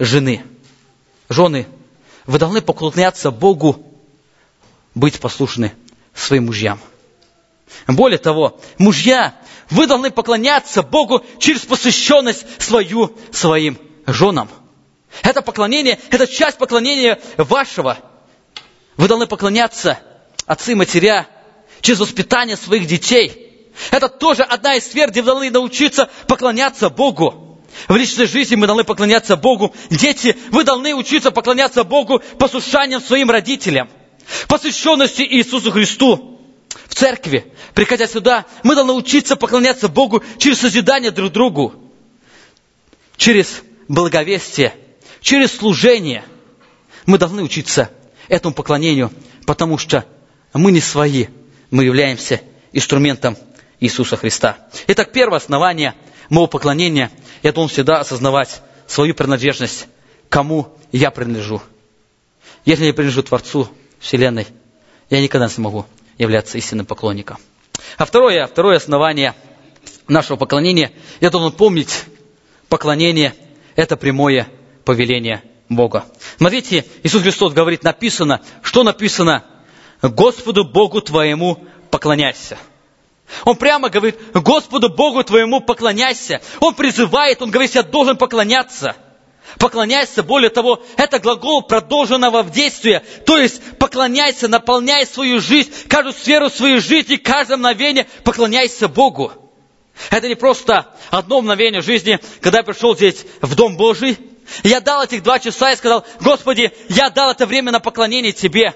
жены. Жены, вы должны поклоняться Богу, быть послушны своим мужьям. Более того, мужья, вы должны поклоняться Богу через посвященность свою своим женам – это поклонение, это часть поклонения вашего. Вы должны поклоняться отцы и матеря через воспитание своих детей. Это тоже одна из сфер, где вы должны научиться поклоняться Богу. В личной жизни мы должны поклоняться Богу. Дети, вы должны учиться поклоняться Богу послушанием своим родителям. посвященности Иисусу Христу в церкви, приходя сюда, мы должны учиться поклоняться Богу через созидание друг другу, через благовестие, через служение. Мы должны учиться этому поклонению, потому что мы не свои, мы являемся инструментом Иисуса Христа. Итак, первое основание моего поклонения, я должен всегда осознавать свою принадлежность, кому я принадлежу. Если я принадлежу Творцу Вселенной, я никогда не смогу являться истинным поклонником. А второе, второе основание нашего поклонения, я должен помнить, поклонение – это прямое повеление Бога. Смотрите, Иисус Христос говорит, написано, что написано? Господу Богу твоему поклоняйся. Он прямо говорит, Господу Богу твоему поклоняйся. Он призывает, он говорит, я должен поклоняться. Поклоняйся, более того, это глагол продолженного в действии. То есть поклоняйся, наполняй свою жизнь, каждую сферу своей жизни, каждое мгновение поклоняйся Богу. Это не просто одно мгновение жизни, когда я пришел здесь в Дом Божий. Я дал этих два часа и сказал, Господи, я дал это время на поклонение Тебе.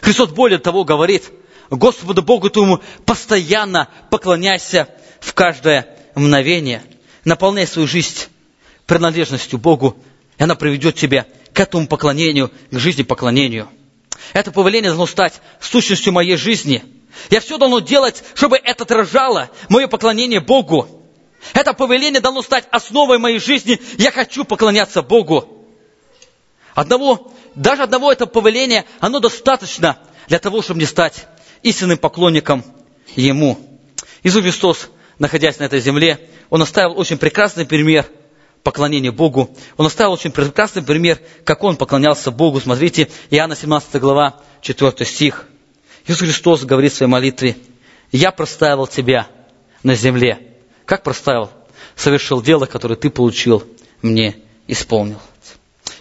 Христос более того говорит, Господу Богу твоему постоянно поклоняйся в каждое мгновение. Наполняй свою жизнь принадлежностью Богу, и она приведет тебя к этому поклонению, к жизни поклонению. Это повеление должно стать сущностью моей жизни. Я все должно делать, чтобы это отражало мое поклонение Богу. Это повеление должно стать основой моей жизни. Я хочу поклоняться Богу. Одного, даже одного этого повеления, оно достаточно для того, чтобы мне стать истинным поклонником Ему. Иисус Христос, находясь на этой земле, Он оставил очень прекрасный пример поклонения Богу. Он оставил очень прекрасный пример, как Он поклонялся Богу. Смотрите, Иоанна 17 глава, 4 стих. Иисус Христос говорит в своей молитве, «Я проставил Тебя на земле». Как проставил? Совершил дело, которое Ты получил, мне исполнил.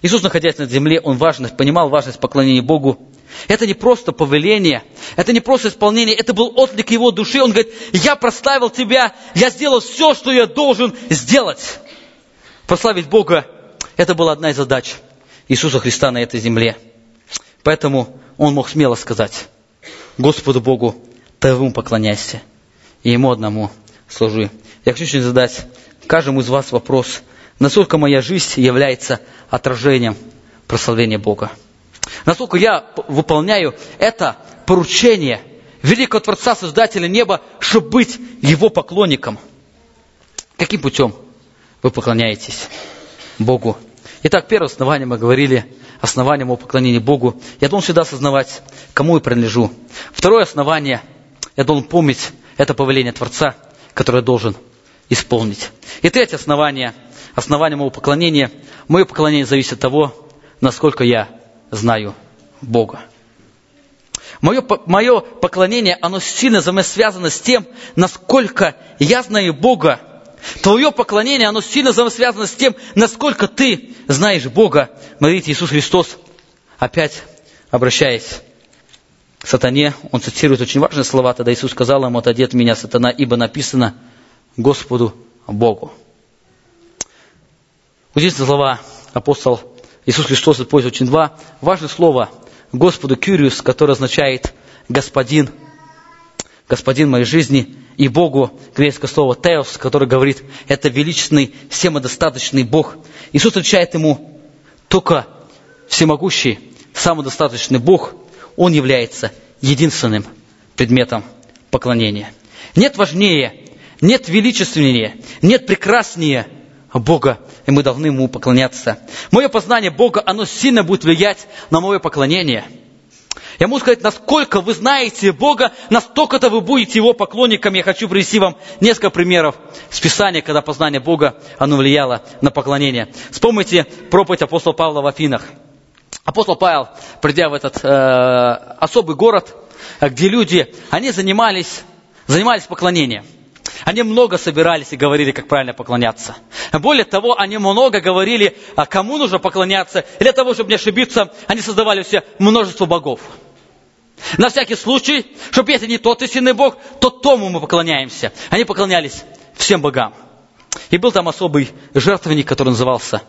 Иисус, находясь на земле, Он важность, понимал важность поклонения Богу. Это не просто повеление, это не просто исполнение, это был отклик его души. Он говорит, я прославил тебя, я сделал все, что я должен сделать. Прославить Бога, это была одна из задач Иисуса Христа на этой земле. Поэтому он мог смело сказать, Господу Богу, Твоему поклоняйся, и Ему одному служи. Я хочу сегодня задать каждому из вас вопрос, насколько моя жизнь является отражением прославления Бога насколько я выполняю это поручение великого Творца, Создателя неба, чтобы быть Его поклонником. Каким путем вы поклоняетесь Богу? Итак, первое основание мы говорили, основание моего поклонения Богу. Я должен всегда осознавать, кому я принадлежу. Второе основание, я должен помнить, это повеление Творца, которое я должен исполнить. И третье основание, основание моего поклонения, мое поклонение зависит от того, насколько я знаю Бога. Мое, мое поклонение, оно сильно взаимосвязано с тем, насколько я знаю Бога. Твое поклонение, оно сильно взаимосвязано с тем, насколько ты знаешь Бога. Смотрите, Иисус Христос, опять обращаясь к сатане, он цитирует очень важные слова. Тогда Иисус сказал ему, отойди от меня, сатана, ибо написано Господу Богу. Удивительные слова апостол Иисус Христос использует очень два важных слова. Господу Кюриус, который означает Господин, Господин моей жизни, и Богу, греческое слово Теос, который говорит, это величественный, самодостаточный Бог. Иисус отвечает ему, только всемогущий, самодостаточный Бог, Он является единственным предметом поклонения. Нет важнее, нет величественнее, нет прекраснее – Бога, и мы должны Ему поклоняться. Мое познание Бога, оно сильно будет влиять на мое поклонение. Я могу сказать, насколько вы знаете Бога, настолько-то вы будете Его поклонниками. Я хочу привести вам несколько примеров с Писания, когда познание Бога, оно влияло на поклонение. Вспомните проповедь апостола Павла в Афинах. Апостол Павел, придя в этот э, особый город, где люди, они занимались, занимались поклонением. Они много собирались и говорили, как правильно поклоняться. Более того, они много говорили, а кому нужно поклоняться. И для того, чтобы не ошибиться, они создавали все множество богов. На всякий случай, чтобы если не тот истинный Бог, то тому мы поклоняемся. Они поклонялись всем богам. И был там особый жертвенник, который назывался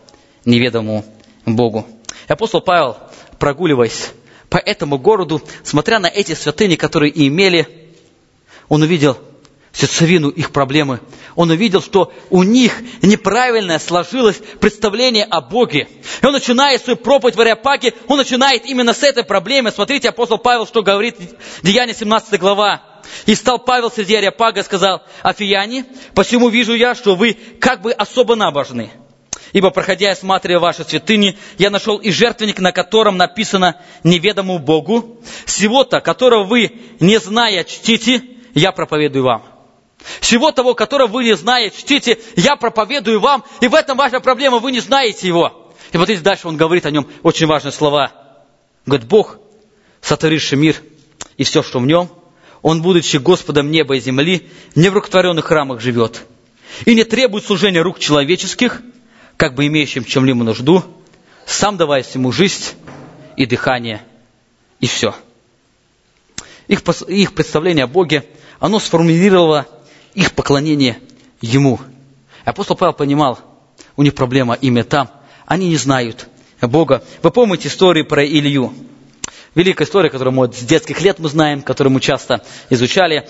неведомому Богу. И апостол Павел, прогуливаясь по этому городу, смотря на эти святыни, которые имели, он увидел сердцевину их проблемы. Он увидел, что у них неправильное сложилось представление о Боге. И он начинает свою проповедь в Ариапаге, он начинает именно с этой проблемы. Смотрите, апостол Павел, что говорит, Деяние 17 глава. «И стал Павел среди Ариапага и сказал, «Афияне, посему вижу я, что вы как бы особо набожны. Ибо, проходя и осматривая ваши святыни, я нашел и жертвенник, на котором написано «неведомому Богу». Всего-то, которого вы, не зная, чтите, я проповедую вам. Всего того, которого вы не знаете, чтите, я проповедую вам, и в этом ваша проблема, вы не знаете его. И вот здесь дальше он говорит о нем очень важные слова. Говорит, Бог, сотворивший мир и все, что в нем, Он, будучи Господом неба и земли, не в рукотворенных храмах живет, и не требует служения рук человеческих, как бы имеющим чем-либо нужду, сам давая всему жизнь и дыхание, и все. Их, их представление о Боге, оно сформулировало их поклонение Ему. Апостол Павел понимал, у них проблема именно там. Они не знают Бога. Вы помните историю про Илью? Великая история, которую мы с детских лет мы знаем, которую мы часто изучали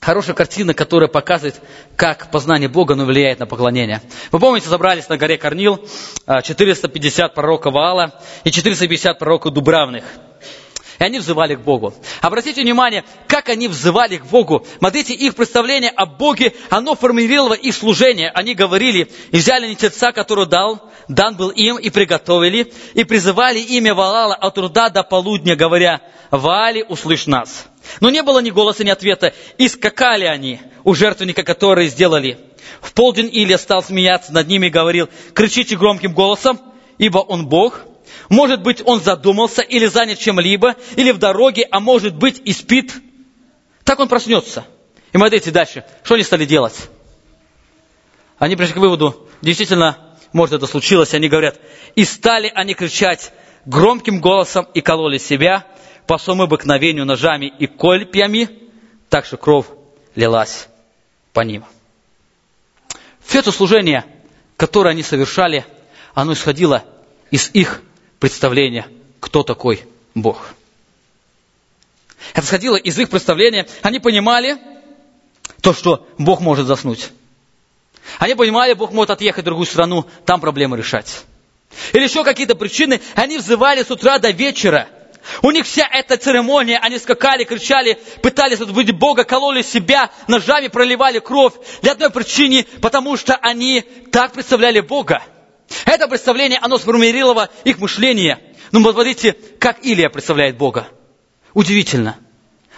хорошая картина, которая показывает, как познание Бога оно влияет на поклонение. Вы помните, собрались на горе Корнил 450 пророков Ваала и 450 пророков Дубравных. И они взывали к Богу. Обратите внимание, как они взывали к Богу. Смотрите, их представление о Боге, оно формулировало их служение. Они говорили, и взяли нетельца, который дал, дан был им, и приготовили, и призывали имя Валала от труда до полудня, говоря, Вали, услышь нас. Но не было ни голоса, ни ответа. И скакали они у жертвенника, который сделали. В полдень Илья стал смеяться над ними и говорил, кричите громким голосом, ибо он Бог. Может быть, он задумался или занят чем-либо, или в дороге, а может быть и спит. Так он проснется. И смотрите дальше, что они стали делать? Они пришли к выводу, действительно, может это случилось, они говорят, и стали они кричать громким голосом и кололи себя, по своему обыкновению ножами и кольпьями, так что кровь лилась по ним. Все это служение, которое они совершали, оно исходило из их представления, кто такой Бог. Это исходило из их представления. Они понимали то, что Бог может заснуть. Они понимали, Бог может отъехать в другую страну, там проблемы решать. Или еще какие-то причины. Они взывали с утра до вечера – у них вся эта церемония, они скакали, кричали, пытались возбудить Бога, кололи себя, ножами проливали кровь. Для одной причины, потому что они так представляли Бога. Это представление, оно сформулировало их мышление. Ну, посмотрите, как Илия представляет Бога. Удивительно.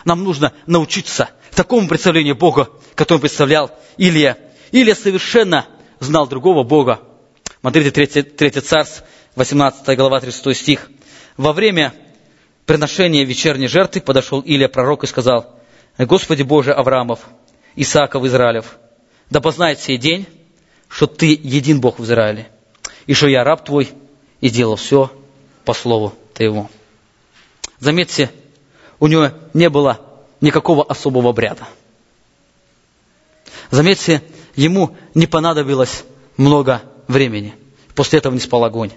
Нам нужно научиться такому представлению Бога, которым представлял Илия. Илия совершенно знал другого Бога. Смотрите, 3, 3 царств, 18 глава, 36 стих. Во время приношения вечерней жертвы подошел Илия пророк и сказал, Господи Боже Авраамов, Исааков, Израилев, да познает сей день, что Ты един Бог в Израиле, и что я раб Твой, и делал все по слову Твоему. Заметьте, у него не было никакого особого обряда. Заметьте, ему не понадобилось много времени. После этого не спал огонь.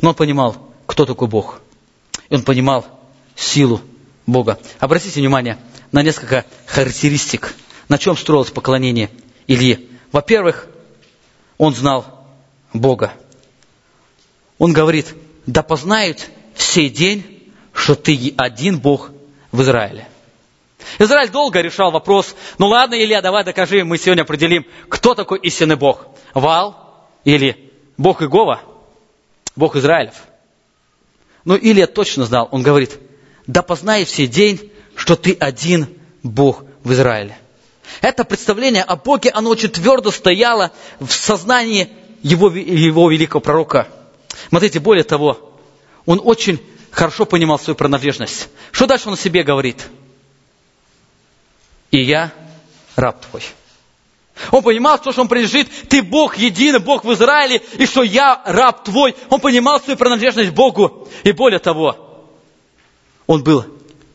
Но он понимал, кто такой Бог – и он понимал силу Бога. Обратите внимание на несколько характеристик, на чем строилось поклонение Ильи. Во-первых, он знал Бога. Он говорит, да познают в день, что ты один Бог в Израиле. Израиль долго решал вопрос, ну ладно, Илья, давай докажи, мы сегодня определим, кто такой истинный Бог. Вал или Бог Игова, Бог Израилев. Но Илия точно знал, он говорит, да познай все день, что ты один Бог в Израиле. Это представление о Боге, оно очень твердо стояло в сознании его, его великого пророка. Смотрите, более того, он очень хорошо понимал свою принадлежность. Что дальше он о себе говорит? И я раб твой. Он понимал, что он принадлежит, ты Бог единый, Бог в Израиле, и что я раб твой. Он понимал свою принадлежность Богу. И более того, он был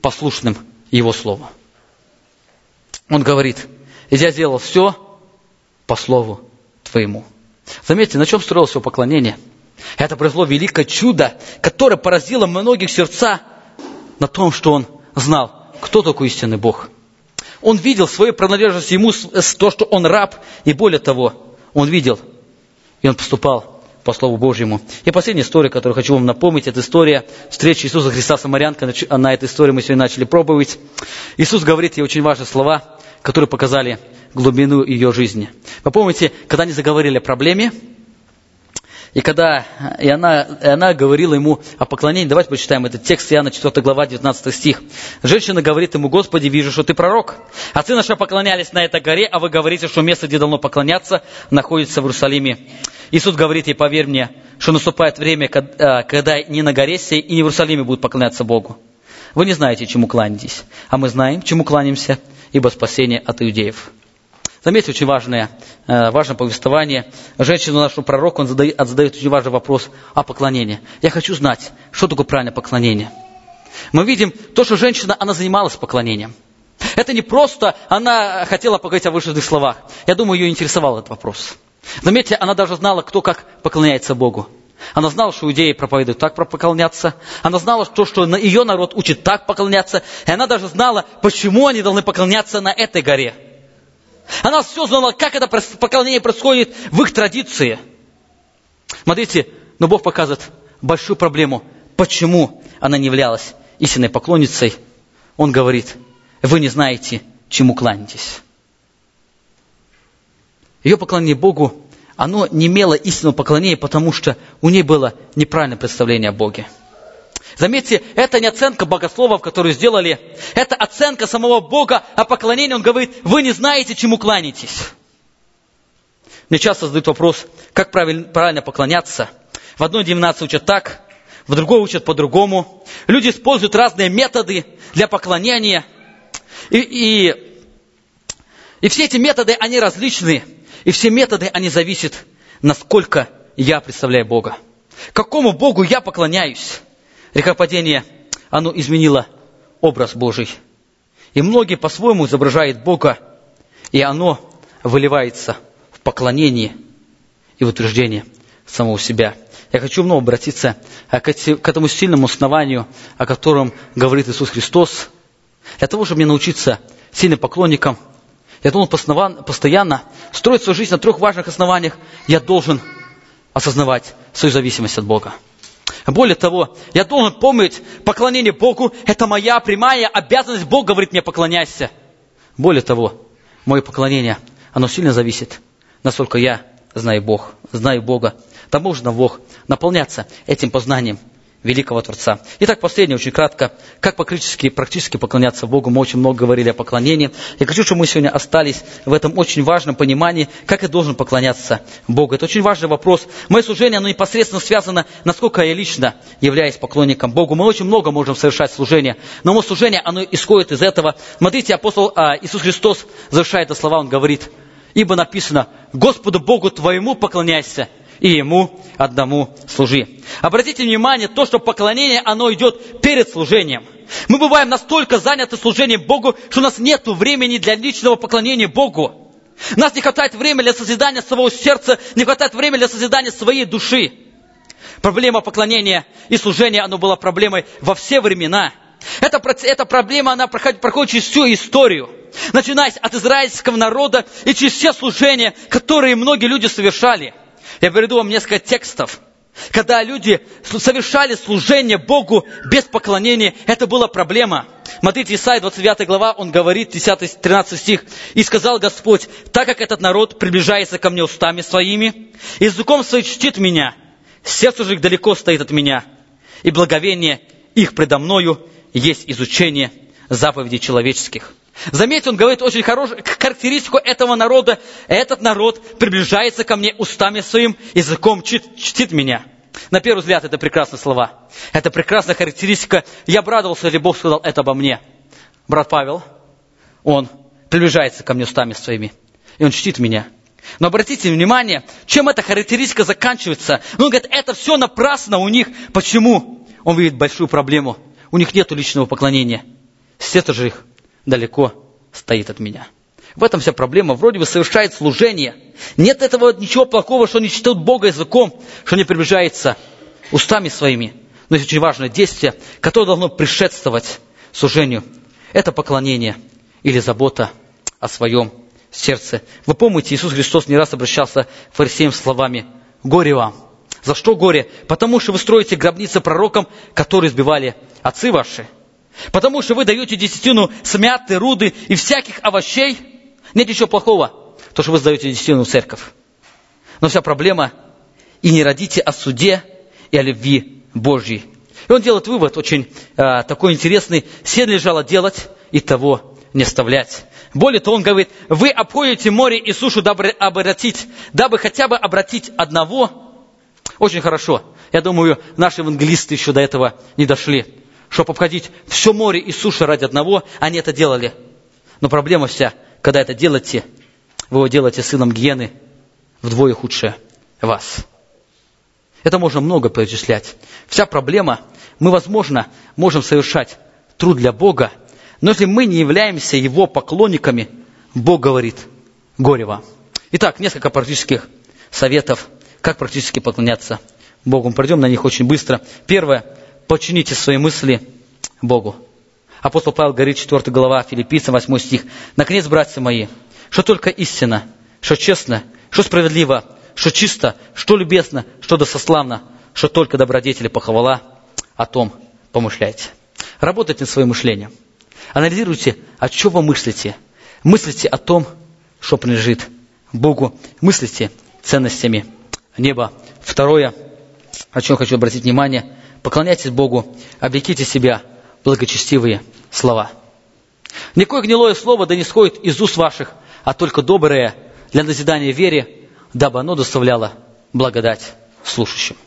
послушным Его Слову. Он говорит, я сделал все по Слову Твоему. Заметьте, на чем строилось его поклонение? Это произвело великое чудо, которое поразило многих сердца на том, что он знал, кто такой истинный Бог. Он видел свою принадлежность ему, то, что он раб, и более того, он видел, и он поступал по Слову Божьему. И последняя история, которую хочу вам напомнить, это история встречи Иисуса Христа с Самарянкой. На этой истории мы сегодня начали пробовать. Иисус говорит ей очень важные слова, которые показали глубину ее жизни. Вы помните, когда они заговорили о проблеме, и когда и она, и она говорила ему о поклонении, давайте почитаем этот текст, Иоанна 4 глава, 19 стих. Женщина говорит ему, Господи, вижу, что ты пророк. Отцы наши поклонялись на этой горе, а вы говорите, что место, где давно поклоняться, находится в Иерусалиме. Иисус говорит ей, поверь мне, что наступает время, э, когда не на горе сей и не в Иерусалиме будут поклоняться Богу. Вы не знаете, чему кланяетесь, а мы знаем, чему кланяемся, ибо спасение от иудеев. Заметьте, очень важное, э, важное повествование. Женщину нашу пророку, он задает, задает очень важный вопрос о поклонении. Я хочу знать, что такое правильное поклонение. Мы видим то, что женщина, она занималась поклонением. Это не просто она хотела поговорить о вышедших словах. Я думаю, ее интересовал этот вопрос. Заметьте, она даже знала, кто как поклоняется Богу. Она знала, что иудеи проповедуют так поклоняться. Она знала, что, что ее народ учит так поклоняться. И она даже знала, почему они должны поклоняться на этой горе. Она все знала, как это поклонение происходит в их традиции. Смотрите, но Бог показывает большую проблему, почему она не являлась истинной поклонницей. Он говорит, вы не знаете, чему кланяетесь. Ее поклонение Богу, оно не имело истинного поклонения, потому что у ней было неправильное представление о Боге. Заметьте, это не оценка богословов, которые сделали. Это оценка самого Бога о поклонении. Он говорит, вы не знаете, чему кланяетесь. Мне часто задают вопрос, как правильно, правильно поклоняться. В одной деноминации учат так, в другой учат по-другому. Люди используют разные методы для поклонения. И, и, и все эти методы, они различны. И все методы, они зависят, насколько я представляю Бога. Какому Богу я поклоняюсь. Грехопадение, оно изменило образ Божий. И многие по-своему изображают Бога, и оно выливается в поклонение и в утверждение самого себя. Я хочу вновь обратиться к этому сильному основанию, о котором говорит Иисус Христос. Для того, чтобы мне научиться сильным поклонникам, я должен постоянно строить свою жизнь на трех важных основаниях. Я должен осознавать свою зависимость от Бога. Более того, я должен помнить, поклонение Богу – это моя прямая обязанность. Бог говорит мне, поклоняйся. Более того, мое поклонение, оно сильно зависит, насколько я знаю Бог, знаю Бога. Там можно Бог наполняться этим познанием – великого Творца. Итак, последнее, очень кратко, как практически, практически поклоняться Богу. Мы очень много говорили о поклонении. Я хочу, чтобы мы сегодня остались в этом очень важном понимании, как я должен поклоняться Богу. Это очень важный вопрос. Мое служение, оно непосредственно связано, насколько я лично являюсь поклонником Богу. Мы очень много можем совершать служение, но мое служение, оно исходит из этого. Смотрите, апостол а, Иисус Христос завершает это слова, он говорит, ибо написано, Господу Богу твоему поклоняйся, и Ему одному служи. Обратите внимание, то, что поклонение, оно идет перед служением. Мы бываем настолько заняты служением Богу, что у нас нет времени для личного поклонения Богу. Нас не хватает времени для созидания своего сердца, не хватает времени для созидания своей души. Проблема поклонения и служения, оно была проблемой во все времена. Эта, эта проблема, она проходит, проходит через всю историю. Начиная от израильского народа и через все служения, которые многие люди совершали – я приведу вам несколько текстов. Когда люди совершали служение Богу без поклонения, это была проблема. Смотрите, Исайя 29 глава, он говорит, 10-13 стих. «И сказал Господь, так как этот народ приближается ко мне устами своими, языком своим чтит меня, сердце же их далеко стоит от меня, и благовение их предо мною есть изучение заповедей человеческих». Заметьте, он говорит очень хорошую характеристику этого народа. Этот народ приближается ко мне устами своим, языком чтит, чтит меня. На первый взгляд это прекрасные слова. Это прекрасная характеристика. Я обрадовался, если Бог сказал это обо мне. Брат Павел, он приближается ко мне устами своими. И он чтит меня. Но обратите внимание, чем эта характеристика заканчивается. Он говорит, это все напрасно у них. Почему? Он видит большую проблему. У них нет личного поклонения. Сердце же их далеко стоит от меня. В этом вся проблема. Вроде бы совершает служение. Нет этого ничего плохого, что не читают Бога языком, что не приближается устами своими. Но есть очень важное действие, которое должно предшествовать служению. Это поклонение или забота о своем сердце. Вы помните, Иисус Христос не раз обращался к фарисеям словами «Горе вам!» За что горе? Потому что вы строите гробницы пророкам, которые сбивали отцы ваши. Потому что вы даете десятину смяты, руды и всяких овощей. Нет ничего плохого, то, что вы сдаете десятину в церковь. Но вся проблема и не родите о суде и о любви Божьей. И он делает вывод очень э, такой интересный. Все лежало делать и того не оставлять. Более того, он говорит, вы обходите море и сушу, дабы обратить, дабы хотя бы обратить одного. Очень хорошо. Я думаю, наши евангелисты еще до этого не дошли. Чтобы обходить все море и сушу ради одного, они это делали. Но проблема вся, когда это делаете, вы его делаете сыном гиены, вдвое худшее вас. Это можно много перечислять. Вся проблема, мы, возможно, можем совершать труд для Бога, но если мы не являемся Его поклонниками, Бог говорит, горе вам. Итак, несколько практических советов, как практически поклоняться Богу. Мы пройдем на них очень быстро. Первое, подчините свои мысли Богу. Апостол Павел говорит, 4 глава, Филиппийцам, 8 стих. Наконец, братья мои, что только истина, что честно, что справедливо, что чисто, что любезно, что досославно, что только добродетели похвала, о том помышляйте. Работайте над своим мышлением. Анализируйте, о чем вы мыслите. Мыслите о том, что принадлежит Богу. Мыслите ценностями неба. Второе, о чем хочу обратить внимание, поклоняйтесь Богу, облеките себя благочестивые слова. Никакое гнилое слово да не сходит из уст ваших, а только доброе для назидания вере, дабы оно доставляло благодать слушающим.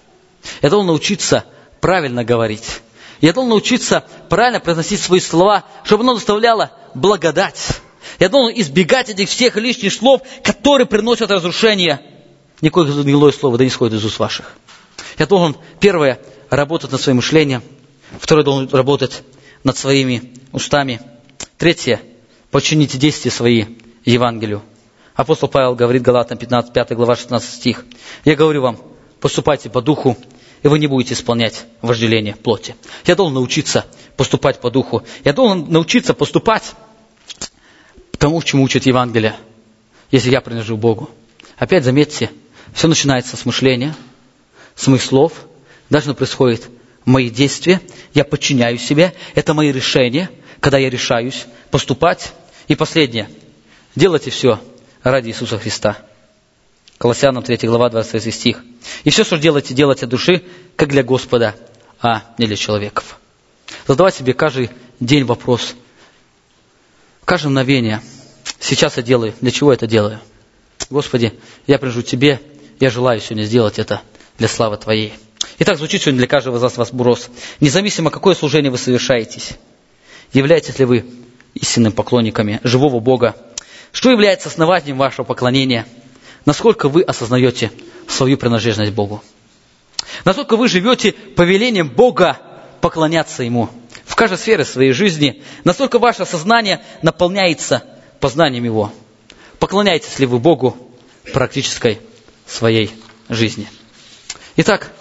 Я должен научиться правильно говорить. Я должен научиться правильно произносить свои слова, чтобы оно доставляло благодать. Я должен избегать этих всех лишних слов, которые приносят разрушение. Никакое гнилое слово да не сходит из уст ваших. Я должен, первое, работать над своим мышлением. Второе, должен работать над своими устами. Третье, подчините действия свои Евангелию. Апостол Павел говорит Галатам 15, 5 глава 16 стих. Я говорю вам, поступайте по духу, и вы не будете исполнять вожделение плоти. Я должен научиться поступать по духу. Я должен научиться поступать тому, чему учит Евангелие, если я принадлежу Богу. Опять заметьте, все начинается с мышления, с моих слов, дальше происходит мои действия, я подчиняю себе, это мои решения, когда я решаюсь поступать. И последнее, делайте все ради Иисуса Христа. Колоссянам 3 глава 23 стих. И все, что делаете, делайте от души, как для Господа, а не для человеков. Задавай себе каждый день вопрос. Каждое мгновение. Сейчас я делаю. Для чего это делаю? Господи, я прижу Тебе. Я желаю сегодня сделать это для славы Твоей. Итак, звучит сегодня для каждого из вас вопрос. Независимо, какое служение вы совершаетесь, являетесь ли вы истинным поклонниками живого Бога, что является основанием вашего поклонения? Насколько вы осознаете свою принадлежность Богу? Насколько вы живете повелением Бога поклоняться Ему в каждой сфере своей жизни? Насколько ваше сознание наполняется познанием Его? Поклоняетесь ли вы Богу практической своей жизни? Итак,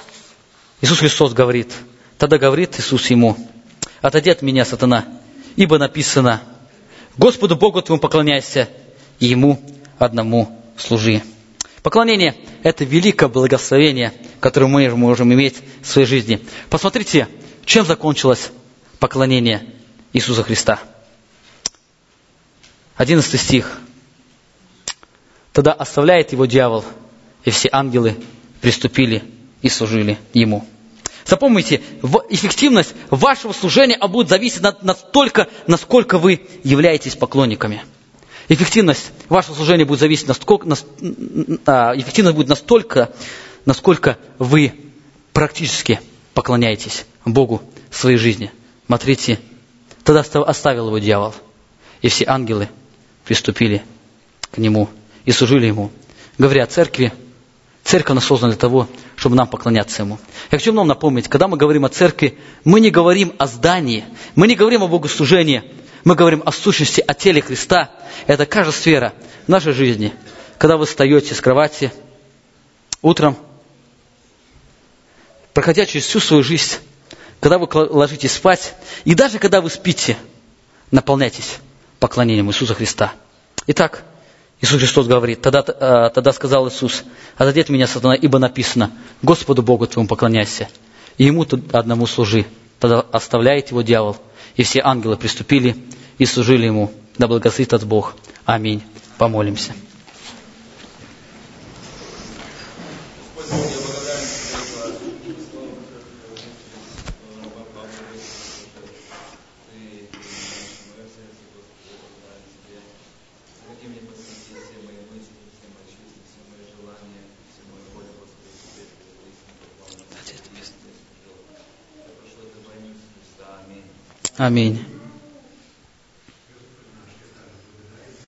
Иисус Христос говорит, тогда говорит Иисус ему, отойди от меня, сатана, ибо написано, Господу Богу твоему поклоняйся, и Ему одному служи. Поклонение – это великое благословение, которое мы можем иметь в своей жизни. Посмотрите, чем закончилось поклонение Иисуса Христа. Одиннадцатый стих. Тогда оставляет его дьявол, и все ангелы приступили и служили ему. Запомните, эффективность вашего служения будет зависеть настолько, насколько вы являетесь поклонниками – Эффективность вашего служения будет зависеть настолько, а, эффективность будет настолько, насколько вы практически поклоняетесь Богу в своей жизни. Смотрите, тогда оставил его дьявол, и все ангелы приступили к нему и служили ему. Говоря о церкви, церковь она создана для того, чтобы нам поклоняться ему. Я хочу вам напомнить, когда мы говорим о церкви, мы не говорим о здании, мы не говорим о богослужении, Мы говорим о сущности, о теле Христа. Это каждая сфера нашей жизни. Когда вы встаете с кровати утром, проходя через всю свою жизнь, когда вы ложитесь спать, и даже когда вы спите, наполняйтесь поклонением Иисуса Христа. Итак, Иисус Христос говорит, тогда, э, тогда сказал Иисус, отойди от меня, сатана, ибо написано, Господу Богу твоему поклоняйся, и Ему одному служи. Тогда оставляет его дьявол, и все ангелы приступили и служили Ему. Да благословит от Бог. Аминь. Помолимся. Аминь.